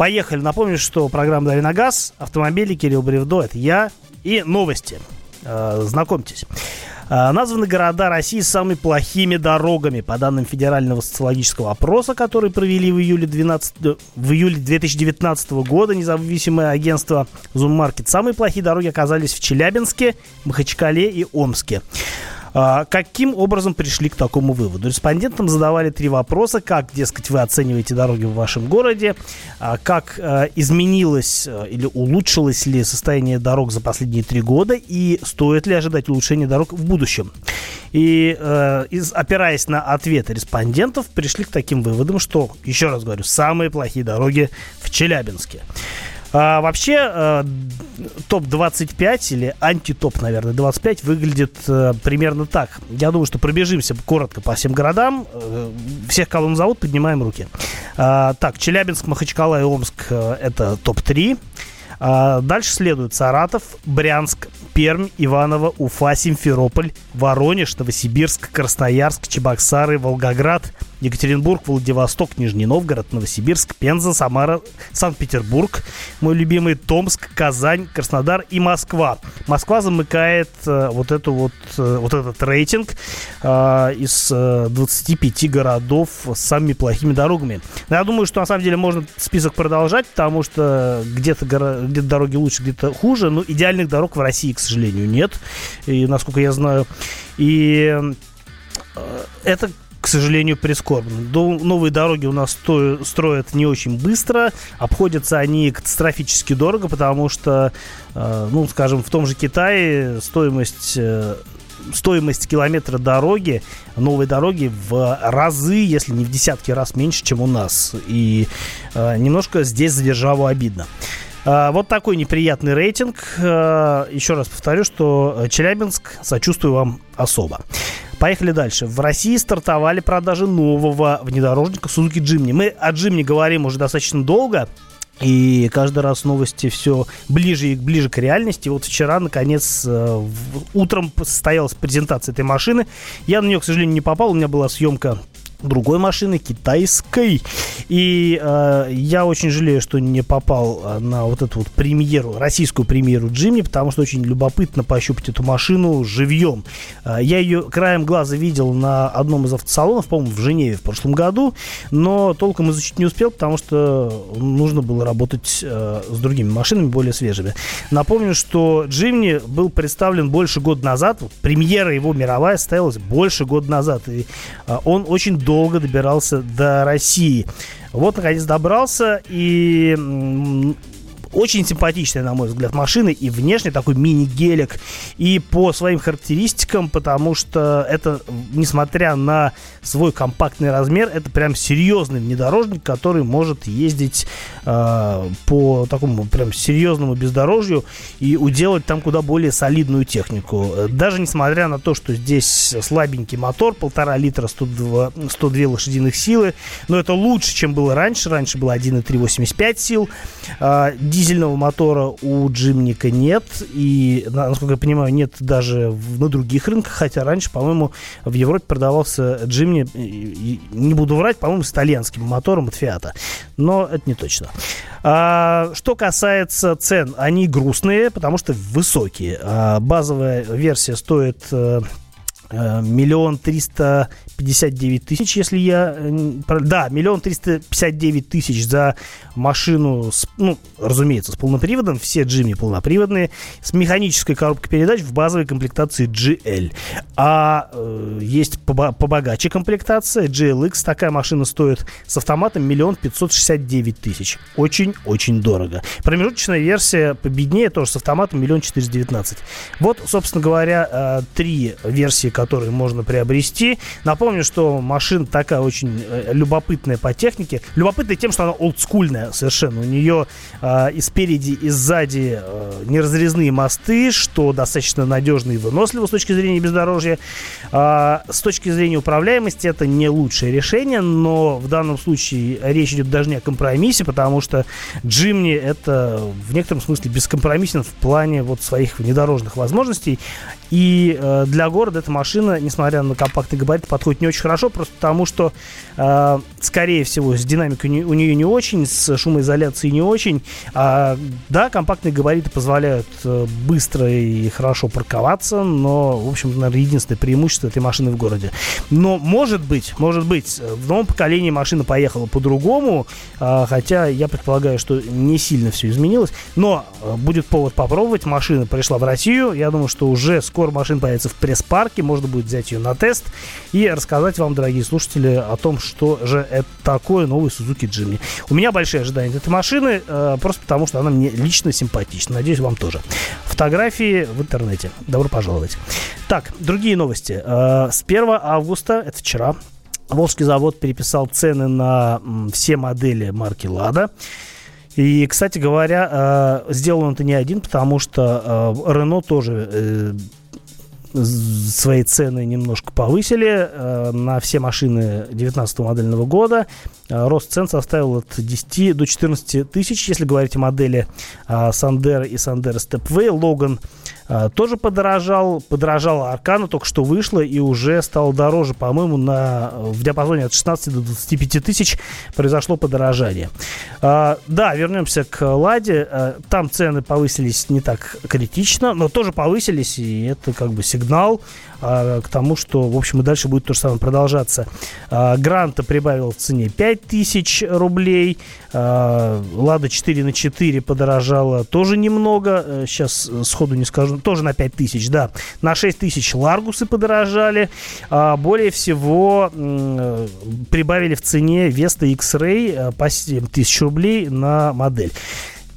Поехали. Напомню, что программа «Дави на газ», автомобили, Кирилл Бревдо, это я, и новости. Э, знакомьтесь. Э, названы города России с самыми плохими дорогами. По данным Федерального социологического опроса, который провели в июле, 12, в июле 2019 года независимое агентство Zoom Market, самые плохие дороги оказались в Челябинске, Махачкале и Омске. А, каким образом пришли к такому выводу? Респондентам задавали три вопроса. Как, дескать, вы оцениваете дороги в вашем городе? А, как а, изменилось или улучшилось ли состояние дорог за последние три года? И стоит ли ожидать улучшения дорог в будущем? И опираясь на ответы респондентов, пришли к таким выводам, что, еще раз говорю, самые плохие дороги в Челябинске. А, вообще, а, топ-25 или антитоп, наверное, 25 выглядит а, примерно так. Я думаю, что пробежимся коротко по всем городам. А, всех, кого назовут, поднимаем руки. А, так, Челябинск, Махачкала и Омск а, это топ-3. А, дальше следует Саратов, Брянск, Пермь, Иваново, Уфа, Симферополь, Воронеж, Новосибирск, Красноярск, Чебоксары, Волгоград, Екатеринбург, Владивосток, Нижний Новгород, Новосибирск, Пенза, Самара, Санкт-Петербург, мой любимый Томск, Казань, Краснодар и Москва. Москва замыкает э, вот, эту вот, э, вот этот рейтинг э, из э, 25 городов с самыми плохими дорогами. Но я думаю, что на самом деле можно список продолжать, потому что где-то, где-то дороги лучше, где-то хуже, но идеальных дорог в России, к сожалению, нет, и, насколько я знаю. И это к сожалению, прискорбно. Новые дороги у нас строят не очень быстро, обходятся они катастрофически дорого, потому что, э, ну, скажем, в том же Китае стоимость э, стоимость километра дороги, новой дороги в разы, если не в десятки раз меньше, чем у нас. И э, немножко здесь за державу обидно. Вот такой неприятный рейтинг. Еще раз повторю, что Челябинск сочувствую вам особо. Поехали дальше. В России стартовали продажи нового внедорожника Suzuki Jimny. Мы о Jimny говорим уже достаточно долго. И каждый раз новости все ближе и ближе к реальности. Вот вчера, наконец, э, утром состоялась презентация этой машины. Я на нее, к сожалению, не попал. У меня была съемка другой машины, китайской. И э, я очень жалею, что не попал э, на вот эту вот премьеру, российскую премьеру Джимни, потому что очень любопытно пощупать эту машину живьем. Э, я ее краем глаза видел на одном из автосалонов, по-моему, в Женеве в прошлом году, но толком изучить не успел, потому что нужно было работать э, с другими машинами, более свежими. Напомню, что Джимни был представлен больше года назад, премьера его мировая состоялась больше года назад, и э, он очень долго добирался до России. Вот, наконец, добрался, и очень симпатичная, на мой взгляд, машина. И внешне такой мини-гелик. И по своим характеристикам, потому что это, несмотря на свой компактный размер, это прям серьезный внедорожник, который может ездить э, по такому прям серьезному бездорожью и уделать там куда более солидную технику. Даже несмотря на то, что здесь слабенький мотор, полтора литра, 102, 102 лошадиных силы, но это лучше, чем было раньше. Раньше было 1,385 сил. Э, дизельного мотора у Джимника нет. И, насколько я понимаю, нет даже на других рынках. Хотя раньше, по-моему, в Европе продавался Джимни, не буду врать, по-моему, с итальянским мотором от Фиата. Но это не точно. А, что касается цен, они грустные, потому что высокие. А, базовая версия стоит э, миллион триста 59 тысяч, если я... Э, да, миллион триста пятьдесят девять тысяч за машину, с, ну, разумеется, с полным приводом. Все Джимни полноприводные. С механической коробкой передач в базовой комплектации GL. А э, есть побогаче комплектация GLX. Такая машина стоит с автоматом миллион пятьсот шестьдесят девять тысяч. Очень-очень дорого. Промежуточная версия победнее, тоже с автоматом миллион четыреста девятнадцать. Вот, собственно говоря, э, три версии, которые можно приобрести. Напомню, что машина такая очень э, любопытная по технике. Любопытная тем, что она олдскульная совершенно. У нее э, и спереди, и сзади э, неразрезные мосты, что достаточно надежно и выносливо с точки зрения бездорожья. Э, с точки зрения управляемости это не лучшее решение, но в данном случае речь идет даже не о компромиссе, потому что Джимни это в некотором смысле бескомпромиссен в плане вот своих внедорожных возможностей. И э, для города эта машина машина, несмотря на компактный габарит, подходит не очень хорошо, просто потому что, э, скорее всего, с динамикой у нее не очень, с шумоизоляцией не очень. А, да, компактные габариты позволяют э, быстро и хорошо парковаться, но, в общем, наверное, единственное преимущество этой машины в городе. Но, может быть, может быть, в новом поколении машина поехала по-другому, э, хотя я предполагаю, что не сильно все изменилось, но э, будет повод попробовать. Машина пришла в Россию, я думаю, что уже скоро машина появится в пресс-парке, можно будет взять ее на тест и рассказать вам, дорогие слушатели, о том, что же это такое новый Suzuki Jimny. У меня большие ожидания от этой машины, э, просто потому что она мне лично симпатична. Надеюсь, вам тоже. Фотографии в интернете. Добро пожаловать. Так, другие новости. Э, с 1 августа, это вчера, Волжский завод переписал цены на все модели марки «Лада». И, кстати говоря, э, сделал он это не один, потому что Рено тоже свои цены немножко повысили э, на все машины 19 модельного года. Э, рост цен составил от 10 до 14 тысяч, если говорить о модели э, Сандер и Сандер Stepway. Логан тоже подорожал. Подорожала Аркана, только что вышла и уже стал дороже, по-моему, на, в диапазоне от 16 до 25 тысяч произошло подорожание. Да, вернемся к Ладе. Там цены повысились не так критично, но тоже повысились, и это как бы сигнал а, к тому, что, в общем, и дальше будет то же самое продолжаться. А, Гранта прибавил в цене 5000 рублей. А, Лада 4 на 4 подорожала тоже немного. Сейчас сходу не скажу. Тоже на 5000, да. На 6000 Ларгусы подорожали. А, более всего прибавили в цене Веста X-Ray по 7000 рублей на модель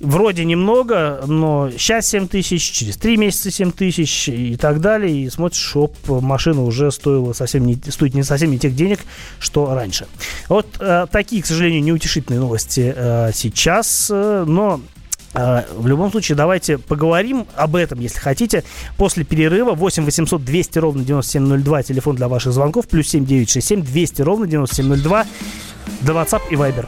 вроде немного, но сейчас 7 тысяч, через 3 месяца 7 тысяч и так далее. И смотришь, что машина уже стоила совсем не, стоит не совсем не тех денег, что раньше. Вот э, такие, к сожалению, неутешительные новости э, сейчас, э, но э, в любом случае, давайте поговорим об этом, если хотите, после перерыва. 8 800 200 ровно 9702, телефон для ваших звонков, плюс 7 967 200 ровно 9702, до WhatsApp и Viber.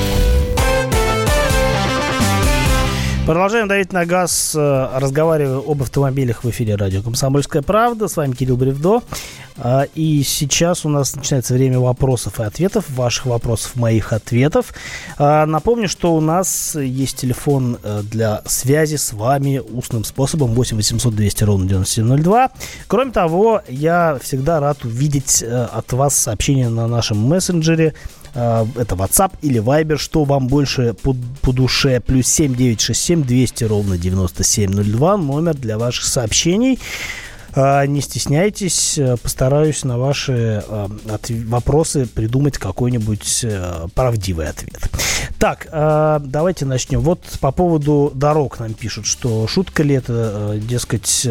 Продолжаем давить на газ, э, разговаривая об автомобилях в эфире радио «Комсомольская правда». С вами Кирилл Бревдо. А, и сейчас у нас начинается время вопросов и ответов, ваших вопросов, моих ответов. А, напомню, что у нас есть телефон э, для связи с вами устным способом 8 800 200 ровно 9702. Кроме того, я всегда рад увидеть э, от вас сообщение на нашем мессенджере Э, это WhatsApp или Viber, что вам больше по, по душе. Плюс 7967 200 ровно 9702, номер для ваших сообщений. А, не стесняйтесь, э, постараюсь на ваши э, вопросы придумать какой-нибудь э, правдивый ответ. Так, давайте начнем. Вот по поводу дорог нам пишут, что шутка ли это, дескать,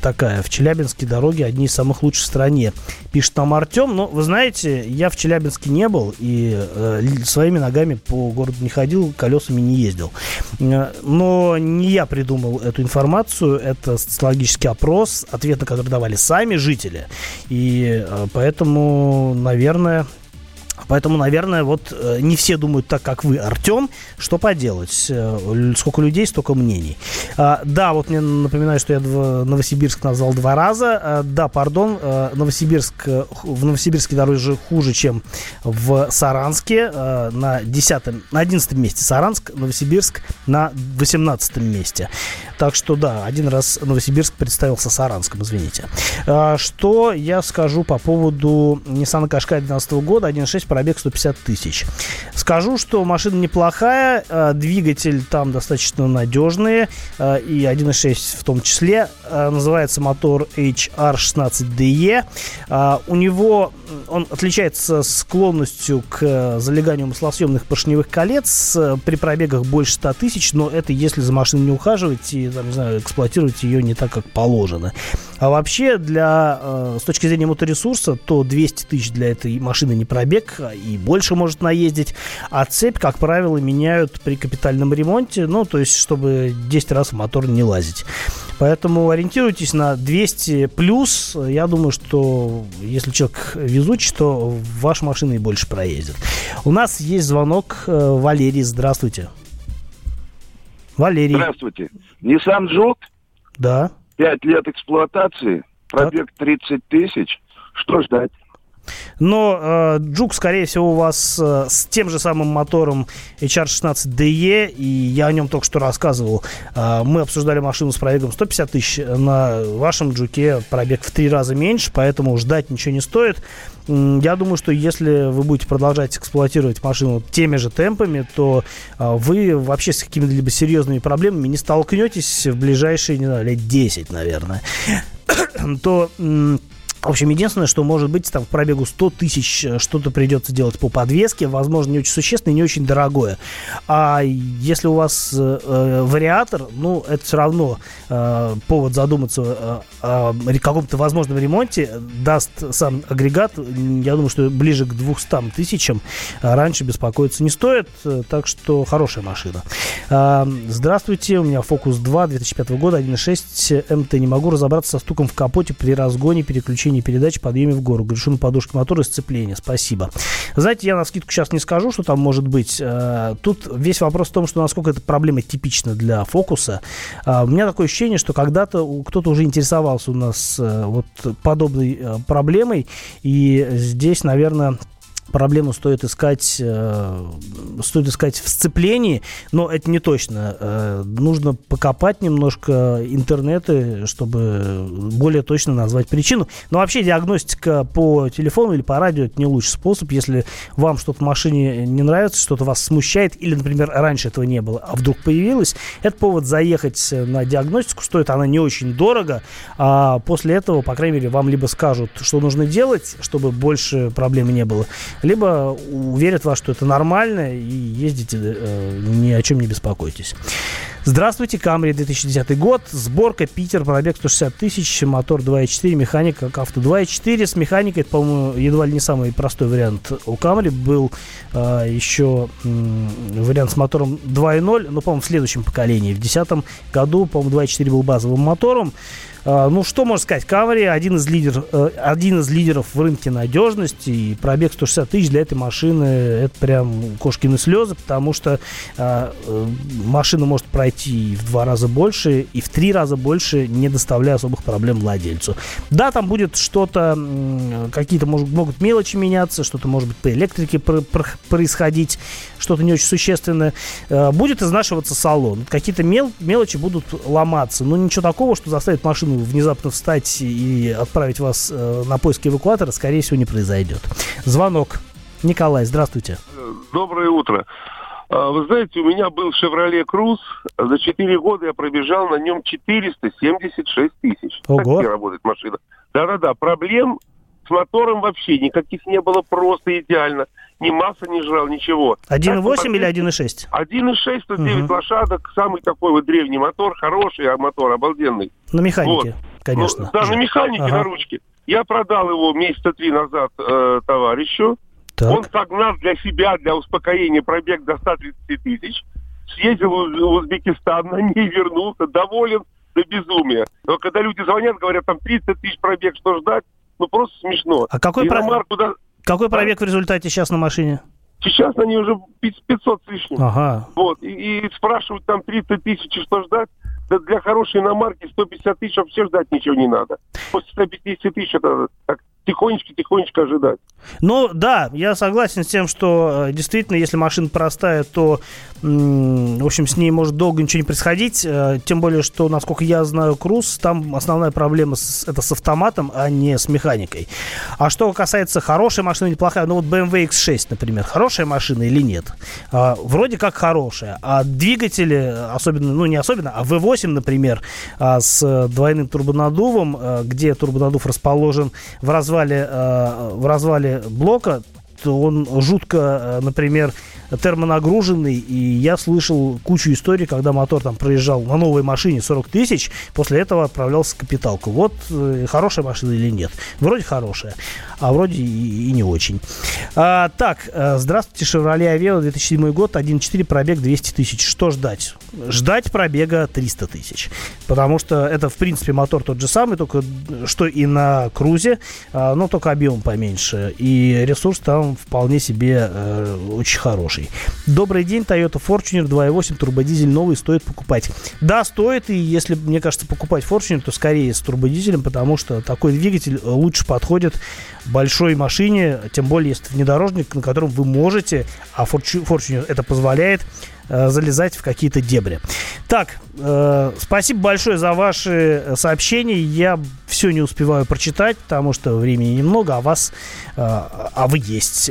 такая. В Челябинске дороги одни из самых лучших в стране. Пишет нам Артем. Но, вы знаете, я в Челябинске не был и своими ногами по городу не ходил, колесами не ездил. Но не я придумал эту информацию, это социологический опрос. Ответ ответы, которые давали сами жители. И э, поэтому, наверное, Поэтому, наверное, вот э, не все думают так, как вы, Артем. Что поделать? Э, сколько людей, столько мнений. А, да, вот мне напоминаю, что я Новосибирск назвал два раза. А, да, пардон, Новосибирск, в Новосибирске дороже хуже, чем в Саранске. На 10 на 11 месте Саранск, Новосибирск на 18 месте. Так что да, один раз Новосибирск представился Саранском, извините. Что я скажу по поводу Nissan Qashqai 2012 года, 1.6 пробег 150 тысяч. Скажу, что машина неплохая, э, двигатель там достаточно надежный, э, и 1.6 в том числе. Э, называется мотор HR16DE. У него он отличается склонностью к залеганию маслосъемных поршневых колец при пробегах больше 100 тысяч, но это если за машиной не ухаживать и, там, не знаю, эксплуатировать ее не так, как положено. А вообще, для, с точки зрения моторесурса, то 200 тысяч для этой машины не пробег, и больше может наездить. А цепь, как правило, меняют при капитальном ремонте, ну, то есть, чтобы 10 раз в мотор не лазить. Поэтому ориентируйтесь на 200 плюс. Я думаю, что если человек везучий, то ваша машина и больше проездит. У нас есть звонок. Э, Валерий, здравствуйте. Валерий. Здравствуйте. Nissan Juke? Да. Пять лет эксплуатации, пробег 30 тысяч. Что ждать? Но э, Джук, скорее всего, у вас э, с тем же самым мотором HR16DE, и я о нем только что рассказывал. Э, мы обсуждали машину с пробегом 150 тысяч, на вашем Джуке пробег в три раза меньше, поэтому ждать ничего не стоит. Я думаю, что если вы будете продолжать эксплуатировать машину теми же темпами, то э, вы вообще с какими-либо серьезными проблемами не столкнетесь в ближайшие, не знаю, лет 10, наверное. то в общем, единственное, что может быть, там в пробегу 100 тысяч э, что-то придется делать по подвеске, возможно, не очень существенное, не очень дорогое. А если у вас э, э вариатор, ну, это все равно э, повод задуматься э, о каком-то возможном ремонте, даст сам агрегат, я думаю, что ближе к 200 тысячам, а раньше беспокоиться не стоит, э, так что хорошая машина. Э, здравствуйте, у меня Focus 2 2005 года, 1.6 МТ, не могу разобраться со стуком в капоте при разгоне, переключении переключении передач, подъеме в гору. Грешу на подушке мотора и сцепление. Спасибо. Знаете, я на скидку сейчас не скажу, что там может быть. Э, тут весь вопрос в том, что насколько эта проблема типична для фокуса. Э, у меня такое ощущение, что когда-то кто-то уже интересовался у нас э, вот подобной проблемой. И здесь, наверное, проблему стоит искать, э, стоит искать в сцеплении, но это не точно. Э, нужно покопать немножко интернеты, чтобы более точно назвать причину. Но вообще диагностика по телефону или по радио это не лучший способ. Если вам что-то в машине не нравится, что-то вас смущает, или, например, раньше этого не было, а вдруг появилось, это повод заехать на диагностику. Стоит она не очень дорого, а после этого, по крайней мере, вам либо скажут, что нужно делать, чтобы больше проблем не было, либо уверят вас, что это нормально, и ездите, э, ни о чем не беспокойтесь. Здравствуйте, Камри, 2010 год, сборка Питер, пробег 160 тысяч, мотор 2.4, механика как авто 2.4. С механикой, это, по-моему, едва ли не самый простой вариант у Камри. Был э, еще э, вариант с мотором 2.0, но, по-моему, в следующем поколении. В 2010 году, по-моему, 2.4 был базовым мотором. А, ну, что можно сказать? Камри один из, лидер, э, один из лидеров в рынке надежности. И пробег 160 тысяч для этой машины это прям кошкины слезы, потому что а, э, машина может пройти в два раза больше и в три раза больше, не доставляя особых проблем владельцу. Да, там будет что-то, какие-то может, могут мелочи меняться, что-то может быть по электрике происходить, что-то не очень существенное. Э, будет изнашиваться салон. Какие-то мел, мелочи будут ломаться. Но ничего такого, что заставит машину машину внезапно встать и отправить вас э, на поиски эвакуатора, скорее всего, не произойдет. Звонок. Николай, здравствуйте. Доброе утро. А, вы знаете, у меня был «Шевроле Круз». За 4 года я пробежал на нем 476 тысяч. Ого. Так работает машина. Да-да-да, проблем с мотором вообще никаких не было, просто идеально. Ни масса не жрал, ничего. 1.8 или 1.6? 1.6, 109 угу. лошадок, самый такой вот древний мотор, хороший мотор, обалденный. На механике, вот. конечно. Ну, да, на механике, ага. на ручке. Я продал его месяца три назад э, товарищу. Так. Он согнал для себя, для успокоения пробег до 130 тысяч. Съездил в Узбекистан, на ней вернулся, доволен до безумия. Но когда люди звонят, говорят, там 30 тысяч пробег, что ждать? Ну, просто смешно. А какой, про... куда... какой пробег в результате сейчас на машине? Сейчас они уже 500 с лишним. Ага. Вот. И, и спрашивают там 30 тысяч, что ждать? Да для хорошей иномарки 150 тысяч вообще ждать ничего не надо. После 150 тысяч это как тихонечко-тихонечко ожидать. Ну, да, я согласен с тем, что э, действительно, если машина простая, то, в общем, с ней может долго ничего не происходить. Э, тем более, что, насколько я знаю, Круз, там основная проблема с, это с автоматом, а не с механикой. А что касается хорошей машины или плохая, ну вот BMW X6, например, хорошая машина или нет? А, вроде как хорошая. А двигатели, особенно, ну не особенно, а V8, например, а, с двойным турбонаддувом, где турбонаддув расположен в развале, а, в развале блока, он жутко, э, например, термонагруженный, и я слышал кучу историй, когда мотор там проезжал на новой машине 40 тысяч, после этого отправлялся в капиталку. Вот э, хорошая машина или нет? Вроде хорошая, а вроде и, и не очень. А, так, э, здравствуйте, Chevrolet Aveo, 2007 год, 1.4, пробег 200 тысяч. Что ждать? Ждать пробега 300 тысяч, потому что это, в принципе, мотор тот же самый, только что и на Крузе, а, но только объем поменьше, и ресурс там вполне себе э, очень хороший хороший. Добрый день, Toyota Fortuner 2.8 турбодизель новый стоит покупать. Да, стоит, и если, мне кажется, покупать Fortuner, то скорее с турбодизелем, потому что такой двигатель лучше подходит большой машине, тем более если внедорожник, на котором вы можете, а Fortuner это позволяет, э, залезать в какие-то дебри. Так, э, спасибо большое за ваши сообщения. Я все не успеваю прочитать, потому что времени немного, а вас, э, а вы есть.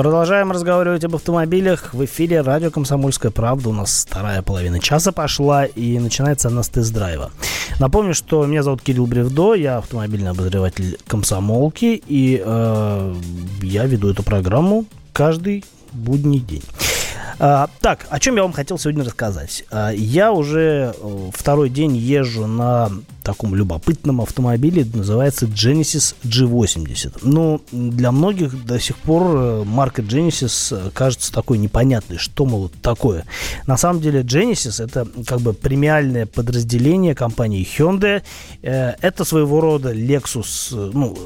Продолжаем разговаривать об автомобилях. В эфире радио «Комсомольская правда». У нас вторая половина часа пошла, и начинается она с тест-драйва. Напомню, что меня зовут Кирилл Бревдо, я автомобильный обозреватель «Комсомолки», и э, я веду эту программу каждый будний день. А, так, о чем я вам хотел сегодня рассказать. А, я уже э, второй день езжу на таком любопытном автомобиле, называется Genesis G80. Но ну, для многих до сих пор э, марка Genesis э, кажется такой непонятной, что, мол, такое. На самом деле Genesis это как бы премиальное подразделение компании Hyundai. Э, это своего рода Lexus, ну,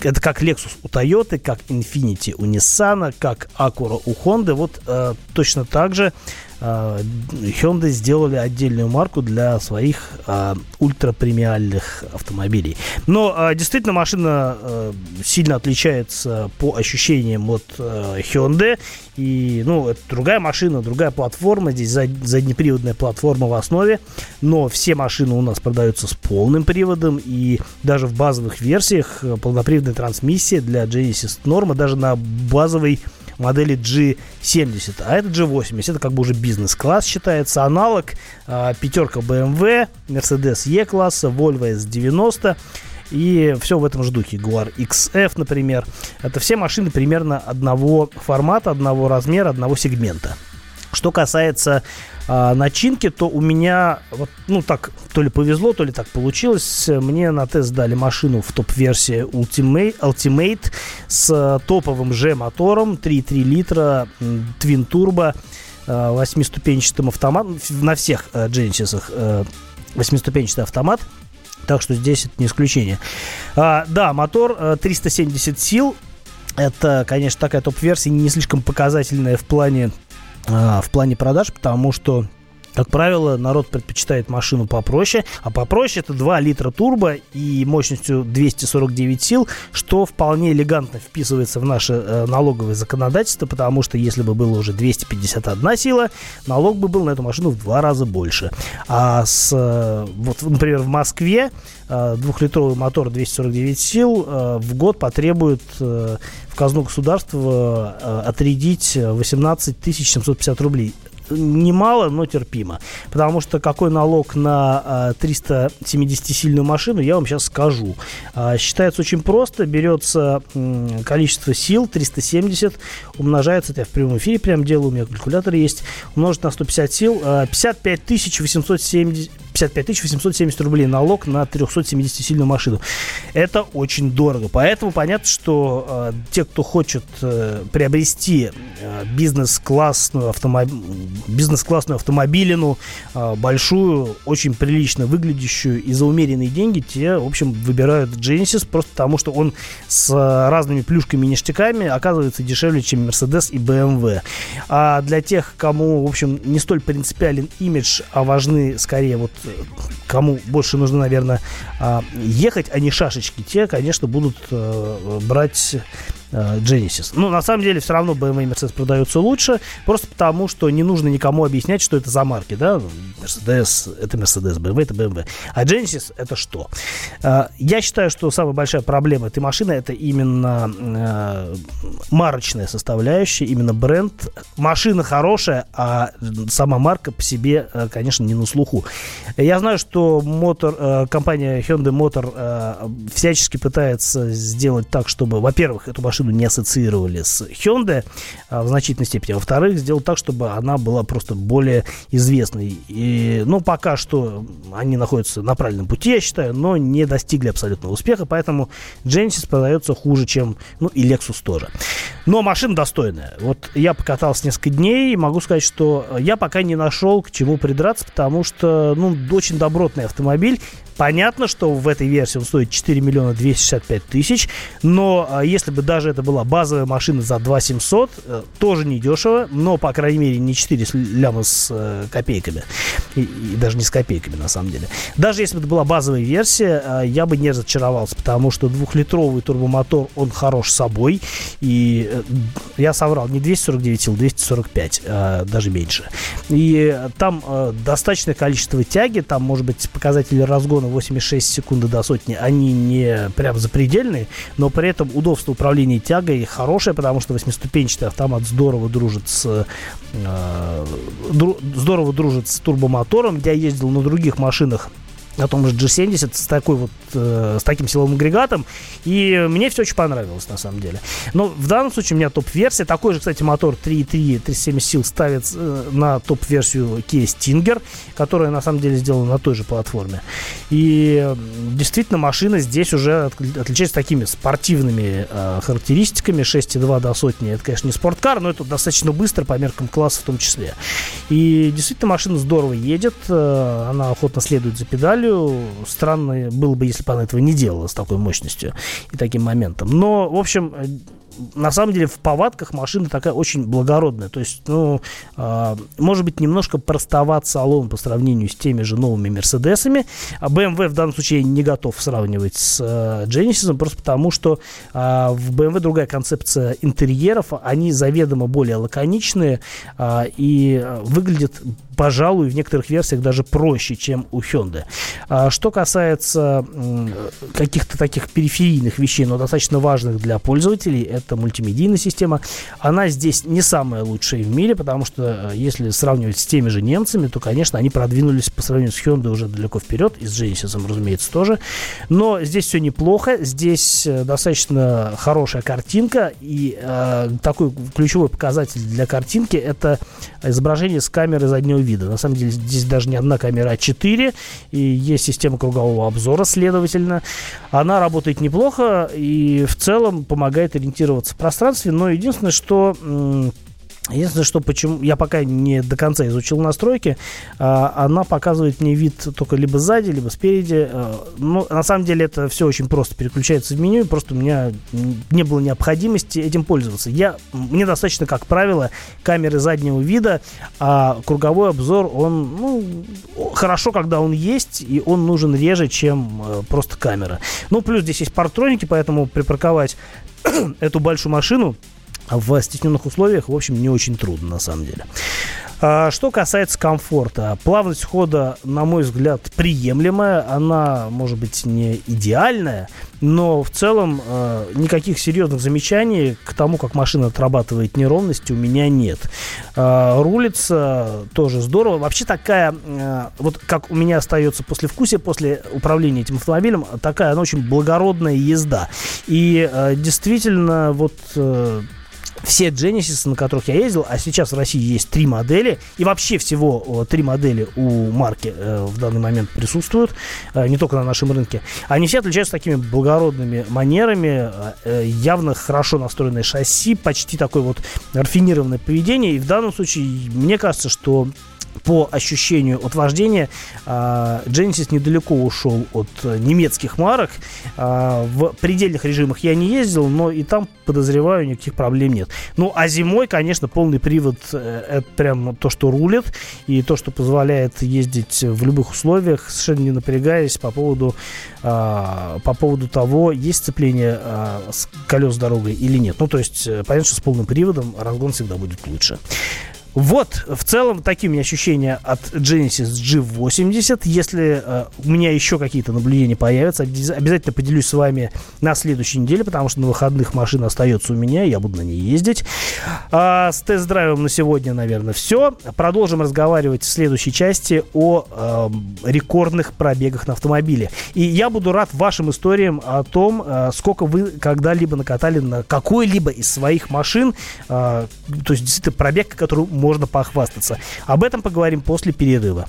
это как Lexus у Toyota, как Infiniti у Nissan, как Acura у Honda. Вот точно так же Hyundai сделали отдельную марку для своих а, ультрапремиальных автомобилей. Но а, действительно машина а, сильно отличается по ощущениям от а, Hyundai. И, ну, это другая машина, другая платформа. Здесь зад, заднеприводная платформа в основе. Но все машины у нас продаются с полным приводом. И даже в базовых версиях полноприводная трансмиссия для Genesis норма даже на базовой модели G70, а это G80. Это как бы уже бизнес-класс считается. Аналог э, пятерка BMW, Mercedes E-класса, Volvo S90 и все в этом же духе. Jaguar XF, например. Это все машины примерно одного формата, одного размера, одного сегмента. Что касается а, начинки, то у меня, вот, ну так, то ли повезло, то ли так получилось. Мне на тест дали машину в топ-версии Ultimate, Ultimate с топовым G-мотором, 3,3 литра, Twin Turbo, а, восьмиступенчатым автоматом, на всех а, Genesis а, восьмиступенчатый автомат. Так что здесь это не исключение. А, да, мотор 370 сил. Это, конечно, такая топ-версия, не слишком показательная в плане в плане продаж, потому что Как правило, народ предпочитает машину попроще, а попроще это 2 литра турбо и мощностью 249 сил, что вполне элегантно вписывается в наше э, налоговое законодательство, потому что если бы было уже 251 сила, налог бы был на эту машину в два раза больше. А с, э, вот, например, в Москве э, двухлитровый мотор 249 сил э, в год потребует э, в казну государства э, отрядить 18 750 рублей немало, но терпимо. Потому что какой налог на 370-сильную машину, я вам сейчас скажу. А, считается очень просто. Берется количество сил, 370, умножается, это я в прямом эфире прям делаю, у меня калькулятор есть, умножить на 150 сил, 55 870, 55 870 рублей налог на 370-сильную машину. Это очень дорого. Поэтому понятно, что э, те, кто хочет э, приобрести э, бизнес-классную, автомоб... бизнес-классную автомобилину, э, большую, очень прилично выглядящую и за умеренные деньги, те, в общем, выбирают Genesis просто потому, что он с разными плюшками и ништяками оказывается дешевле, чем Mercedes и BMW. А для тех, кому, в общем, не столь принципиален имидж, а важны скорее вот кому больше нужно, наверное, а, ехать, а не шашечки, те, конечно, будут э, брать Genesis. Ну, на самом деле, все равно BMW и Mercedes продаются лучше, просто потому, что не нужно никому объяснять, что это за марки, да, Mercedes, это Mercedes, BMW, это BMW. А Genesis это что? Э, я считаю, что самая большая проблема этой машины это именно э, марочная составляющая, именно бренд. Машина хорошая, а сама марка по себе, конечно, не на слуху. Я знаю, что мотор, компания Hyundai Motor всячески пытается сделать так, чтобы, во-первых, эту машину машину не ассоциировали с Hyundai а, в значительной степени. Во-вторых, сделал так, чтобы она была просто более известной. И, ну, пока что они находятся на правильном пути, я считаю, но не достигли абсолютного успеха, поэтому Genesis продается хуже, чем, ну, и Lexus тоже. Но машина достойная. Вот я покатался несколько дней и могу сказать, что я пока не нашел к чему придраться, потому что, ну, очень добротный автомобиль. Понятно, что в этой версии он стоит 4 миллиона 265 тысяч, но а, если бы даже это была базовая машина за 2 700, э, тоже не дешево, но, по крайней мере, не 4 ляма с э, копейками, и, и даже не с копейками, на самом деле. Даже если бы это была базовая версия, э, я бы не разочаровался, потому что двухлитровый турбомотор, он хорош собой, и э, я соврал, не 249 сил, 245, э, даже меньше. И там э, достаточное количество тяги, там, может быть, показатели разгона 8,6 секунды до сотни, они не прям запредельные, но при этом удобство управления тягой хорошее, потому что восьмиступенчатый автомат здорово дружит с э, дру, здорово дружит с турбомотором. Я ездил на других машинах на том же G70 с такой вот э, с таким силовым агрегатом. И мне все очень понравилось на самом деле. Но в данном случае у меня топ-версия. Такой же кстати мотор 3.3 370 сил ставит э, на топ-версию Kia Stinger которая на самом деле сделана на той же платформе. И действительно машина здесь уже от, отличается такими спортивными э, характеристиками. 6.2 до сотни это конечно не спорткар но это достаточно быстро по меркам класса в том числе. И действительно машина здорово едет э, она охотно следует за педалью Италию. Странно было бы, если бы она этого не делала с такой мощностью и таким моментом. Но, в общем, на самом деле в повадках машина такая очень благородная. То есть, ну, э, может быть, немножко простоват салон по сравнению с теми же новыми Мерседесами. А BMW в данном случае не готов сравнивать с э, Genesis, просто потому что э, в BMW другая концепция интерьеров. Они заведомо более лаконичные э, и выглядят пожалуй, в некоторых версиях даже проще, чем у Hyundai. А что касается каких-то таких периферийных вещей, но достаточно важных для пользователей, это мультимедийная система. Она здесь не самая лучшая в мире, потому что э, если сравнивать с теми же немцами, то, конечно, они продвинулись по сравнению с Hyundai уже далеко вперед, и с Genesis, разумеется, тоже. Но здесь все неплохо, здесь э, достаточно хорошая картинка, и э, такой ключевой показатель для картинки это изображение с камеры заднего вида. На самом деле здесь даже не одна камера, а четыре, и есть система кругового обзора, следовательно. Она работает неплохо и в целом помогает ориентироваться в пространстве, но единственное, что Единственное, что почему я пока не до конца изучил настройки, а, она показывает мне вид только либо сзади, либо спереди. А, но на самом деле это все очень просто переключается в меню, просто у меня не было необходимости этим пользоваться. Я, мне достаточно, как правило, камеры заднего вида, а круговой обзор, он ну, хорошо, когда он есть, и он нужен реже, чем э, просто камера. Ну, плюс здесь есть партроники, поэтому припарковать эту большую машину в стесненных условиях, в общем, не очень трудно на самом деле. А, что касается комфорта, плавность хода, на мой взгляд, приемлемая. Она, может быть, не идеальная, но в целом э, никаких серьезных замечаний к тому, как машина отрабатывает неровности, у меня нет. Э, рулится тоже здорово. Вообще такая, вот как у меня остается после вкуса, после управления этим автомобилем, такая, она очень благородная езда. И действительно, вот... Э, все Genesis, на которых я ездил, а сейчас в России есть три модели, и вообще всего три модели у марки э, в данный момент присутствуют, э, не только на нашем рынке, они все отличаются такими благородными манерами, э, явно хорошо настроенное шасси, почти такое вот рафинированное поведение, и в данном случае мне кажется, что по ощущению от вождения а, Genesis недалеко ушел от э, немецких марок. А, в предельных режимах я не ездил, но и там, подозреваю, никаких проблем нет. Ну, а зимой, конечно, полный привод э, это прям то, что рулит, и то, что позволяет ездить в любых условиях, совершенно не напрягаясь по поводу, а, по поводу того, есть сцепление с колес дорогой или нет. Ну, то есть, э, понятно, что с полным приводом разгон всегда будет лучше. Вот, в целом, такие у меня ощущения от Genesis G80. Если э, у меня еще какие-то наблюдения появятся, обязательно поделюсь с вами на следующей неделе, потому что на выходных машина остается у меня, я буду на ней ездить. А, с тест-драйвом на сегодня, наверное, все. Продолжим разговаривать в следующей части о э, рекордных пробегах на автомобиле. И я буду рад вашим историям о том, э, сколько вы когда-либо накатали на какой-либо из своих машин. Э, то есть, действительно, пробег, который можно похвастаться. Об этом поговорим после перерыва.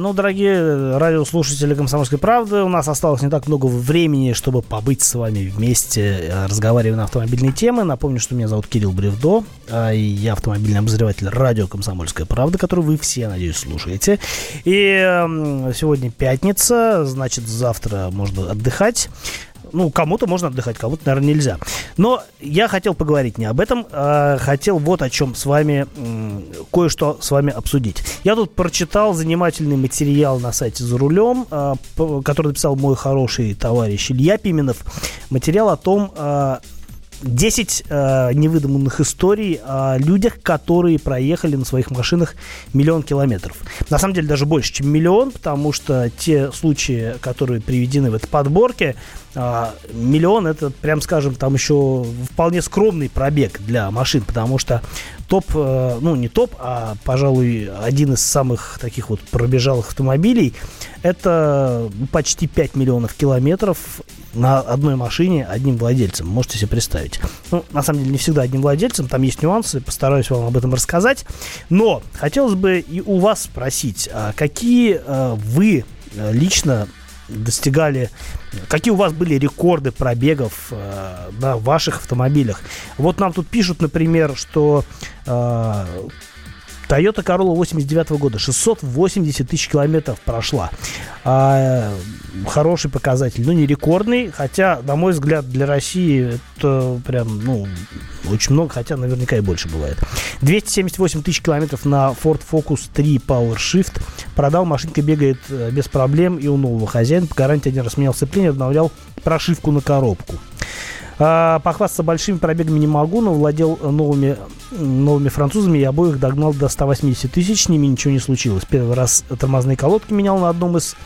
Ну, дорогие радиослушатели «Комсомольской правды», у нас осталось не так много времени, чтобы побыть с вами вместе, э, разговаривая на автомобильные темы. Напомню, что меня зовут Кирилл Бревдо, а, и я автомобильный обозреватель радио «Комсомольская правда», который вы все, надеюсь, слушаете. И сегодня пятница, значит, завтра можно отдыхать ну, кому-то можно отдыхать, кому-то, наверное, нельзя. Но я хотел поговорить не об этом, а хотел вот о чем с вами, кое-что с вами обсудить. Я тут прочитал занимательный материал на сайте «За рулем», а, который написал мой хороший товарищ Илья Пименов. Материал о том, а, 10 э, невыдуманных историй о людях, которые проехали на своих машинах миллион километров. На самом деле даже больше, чем миллион, потому что те случаи, которые приведены в этой подборке, э, миллион это, прям скажем, там еще вполне скромный пробег для машин, потому что топ, э, ну не топ, а, пожалуй, один из самых таких вот пробежалых автомобилей, это почти 5 миллионов километров на одной машине одним владельцем. Можете себе представить. Ну, на самом деле, не всегда одним владельцем, там есть нюансы, постараюсь вам об этом рассказать. Но хотелось бы и у вас спросить, а какие а, вы э, лично достигали, какие у вас были рекорды пробегов э, на ваших автомобилях. Вот нам тут пишут, например, что э, Toyota Corolla 89 года 680 тысяч километров прошла. А, хороший показатель, но не рекордный, хотя, на мой взгляд, для России это прям, ну, очень много, хотя наверняка и больше бывает. 278 тысяч километров на Ford Focus 3 Power Shift. Продал, машинка бегает э, без проблем и у нового хозяина. По гарантии один раз менял сцепление, обновлял прошивку на коробку. А, похвастаться большими пробегами не могу, но владел новыми, новыми французами и обоих догнал до 180 тысяч. С ними ничего не случилось. Первый раз тормозные колодки менял на одном из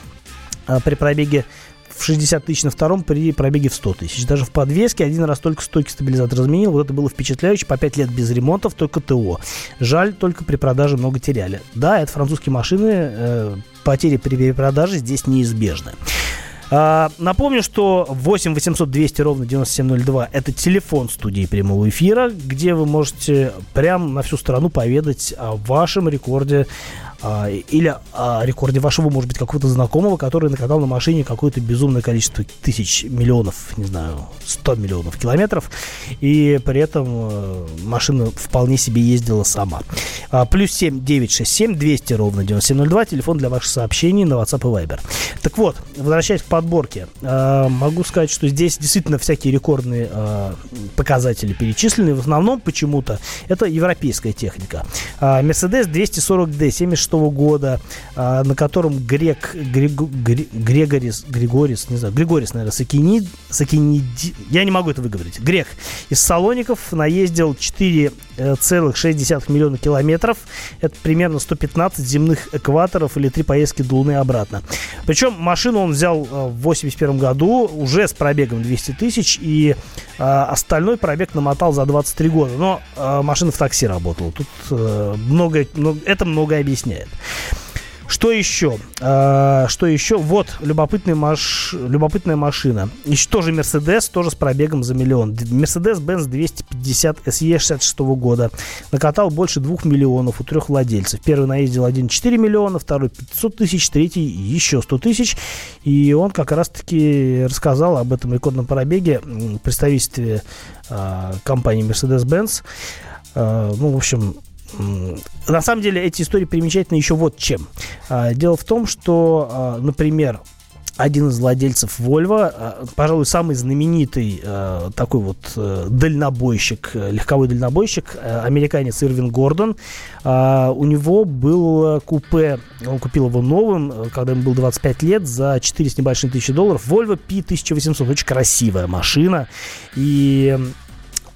а, при пробеге в 60 тысяч, на втором при пробеге в 100 тысяч. Даже в подвеске один раз только стойки стабилизатор изменил. Вот это было впечатляюще. По 5 лет без ремонтов, только ТО. Жаль, только при продаже много теряли. Да, это французские машины. Э, потери при перепродаже здесь неизбежны. А, напомню, что 8 800 200 ровно 9702 это телефон студии прямого эфира, где вы можете прямо на всю страну поведать о вашем рекорде а, или о рекорде вашего, может быть, какого-то знакомого, который накатал на машине какое-то безумное количество тысяч, миллионов, не знаю, 100 миллионов километров, и при этом э, машина вполне себе ездила сама. А, плюс 7 967 200 ровно 9702, телефон для ваших сообщений на WhatsApp и Viber. Так вот, возвращаясь к подборке, а, могу сказать, что здесь действительно всякие рекордные показатели перечислены. В основном почему-то это европейская техника. Mercedes 240D 76 года, а, на котором Грек, Григу, Грегорис, Григорис, не знаю, Григорис, наверное, Сакинид, Сакиниди, я не могу это выговорить, Грех из Салоников наездил 4,6 э, миллиона километров, это примерно 115 земных экваторов или три поездки до Луны обратно. Причем машину он взял э, в 81 году уже с пробегом 200 тысяч, и а, остальной пробег намотал за 23 года. Но а, машина в такси работала. Тут а, много, много, это многое объясняет. Что еще? А, что еще? Вот любопытная, маш... любопытная машина. Еще тоже Mercedes, тоже с пробегом за миллион. Mercedes-Benz 250 SE 66 года. Накатал больше 2 миллионов у трех владельцев. Первый наездил 1,4 миллиона, второй 500 тысяч, третий еще 100 тысяч. И он как раз-таки рассказал об этом рекордном пробеге в представительстве а, компании Mercedes-Benz. А, ну, в общем, на самом деле эти истории примечательны еще вот чем. А, дело в том, что, а, например, один из владельцев Volvo, а, пожалуй, самый знаменитый такой вот э, дальнобойщик, легковой дальнобойщик, э, американец Ирвин Гордон. У него был купе, он купил его новым, э, когда ему было 25 лет, за 4 с небольшим тысячи долларов. Volvo P1800, очень красивая машина. И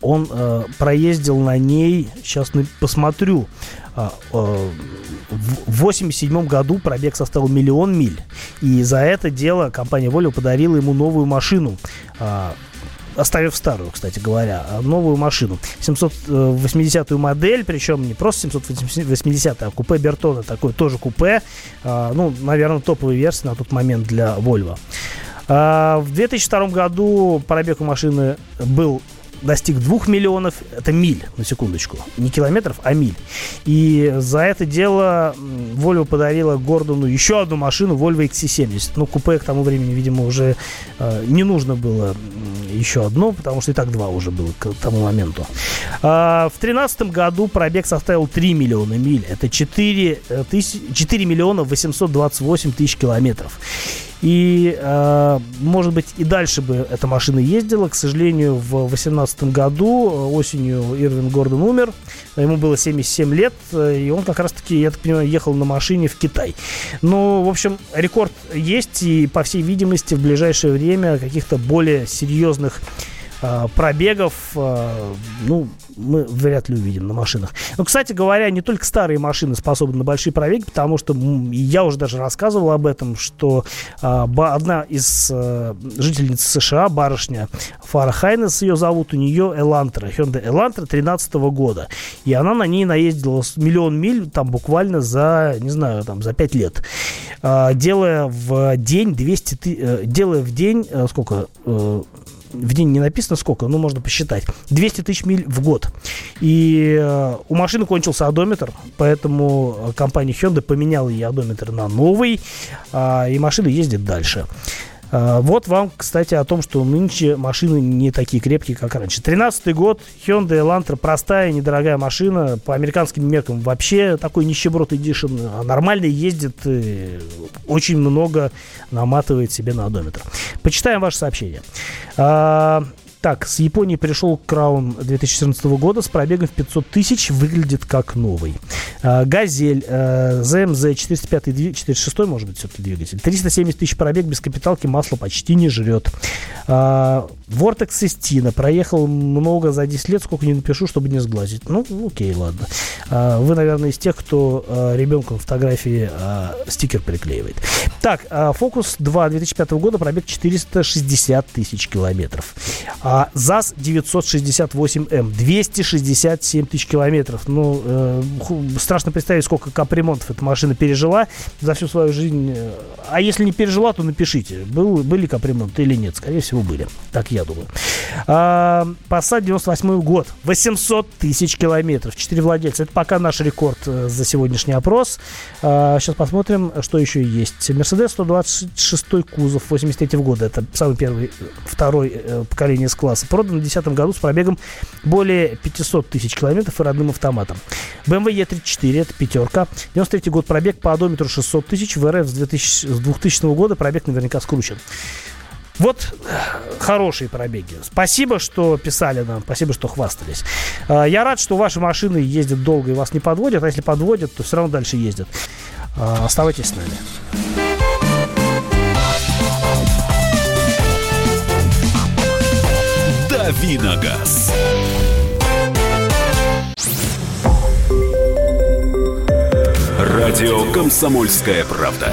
он э, проездил на ней, сейчас посмотрю, э, э, в 87 году пробег составил миллион миль. И за это дело компания Volvo подарила ему новую машину. Э, оставив старую, кстати говоря, а новую машину. 780-ю модель, причем не просто 780 а купе Бертона, такое тоже купе. Ну, наверное, топовая версия на тот момент для Volvo. В 2002 году пробег у машины был достиг 2 миллионов, это миль, на секундочку, не километров, а миль. И за это дело Volvo подарила Гордону еще одну машину, Volvo XC70. Ну, купе к тому времени, видимо, уже э, не нужно было еще одно, потому что и так два уже было к тому моменту. А, в 2013 году пробег составил 3 миллиона миль. Это 4, э, тысяч, 4 миллиона 828 тысяч километров. И, э, может быть, и дальше бы эта машина ездила. К сожалению, в 2018 году э, осенью Ирвин Гордон умер. Ему было 77 лет, э, и он как раз-таки, я так понимаю, ехал на машине в Китай. Ну, в общем, рекорд есть, и, по всей видимости, в ближайшее время каких-то более серьезных э, пробегов, ну, мы вряд ли увидим на машинах. Но, кстати говоря, не только старые машины способны на большие пробеги, потому что я уже даже рассказывал об этом, что а, одна из а, жительниц США, барышня Фара Хайнес, ее зовут, у нее Элантра, Hyundai Elantra 13 года. И она на ней наездила миллион миль, там буквально за, не знаю, там за 5 лет. А, делая в день 200, э, делая в день, э, сколько, э, в день не написано сколько, но можно посчитать. 200 тысяч миль в год. И э, у машины кончился одометр, поэтому компания Hyundai поменяла ей одометр на новый, э, и машина ездит дальше. А, вот вам, кстати, о том, что нынче машины не такие крепкие, как раньше. Тринадцатый год, Hyundai Elantra, простая, недорогая машина, по американским меркам вообще такой нищеброд Edition, а нормально ездит, очень много наматывает себе на одометр. Почитаем ваше сообщение. А, так, с Японии пришел Краун 2014 года с пробегом в 500 тысяч, выглядит как новый. А, Газель, а, ЗМЗ 405, 406, может быть, все-таки двигатель. 370 тысяч пробег без капиталки, масло почти не жрет. А, Vortex Сестина проехал много за 10 лет, сколько не напишу, чтобы не сглазить. Ну, окей, ладно. А, вы, наверное, из тех, кто а, ребенку фотографии а, стикер приклеивает. Так, Focus 2 2005 года, пробег 460 тысяч километров. ЗАЗ 968М, 267 тысяч километров. Ну, э, страшно представить, сколько капремонтов эта машина пережила за всю свою жизнь. А если не пережила, то напишите, был, были капремонты или нет. Скорее всего, были. Так я думаю. А, Passat 98 год, 800 тысяч километров, 4 владельца. Это пока наш рекорд э, за сегодняшний опрос. А, сейчас посмотрим, что еще есть. Mercedes 126 кузов 83 года. Это самый первый, второй э, поколение класса. Продан в 2010 году с пробегом более 500 тысяч километров и родным автоматом. BMW E34, это пятерка. 93 год пробег по одометру 600 тысяч. В РФ с, 2000, с 2000 года пробег наверняка скручен. Вот хорошие пробеги. Спасибо, что писали нам, спасибо, что хвастались. А, я рад, что ваши машины ездят долго и вас не подводят, а если подводят, то все равно дальше ездят. А, оставайтесь с нами. Давиногаз. Радио «Комсомольская правда».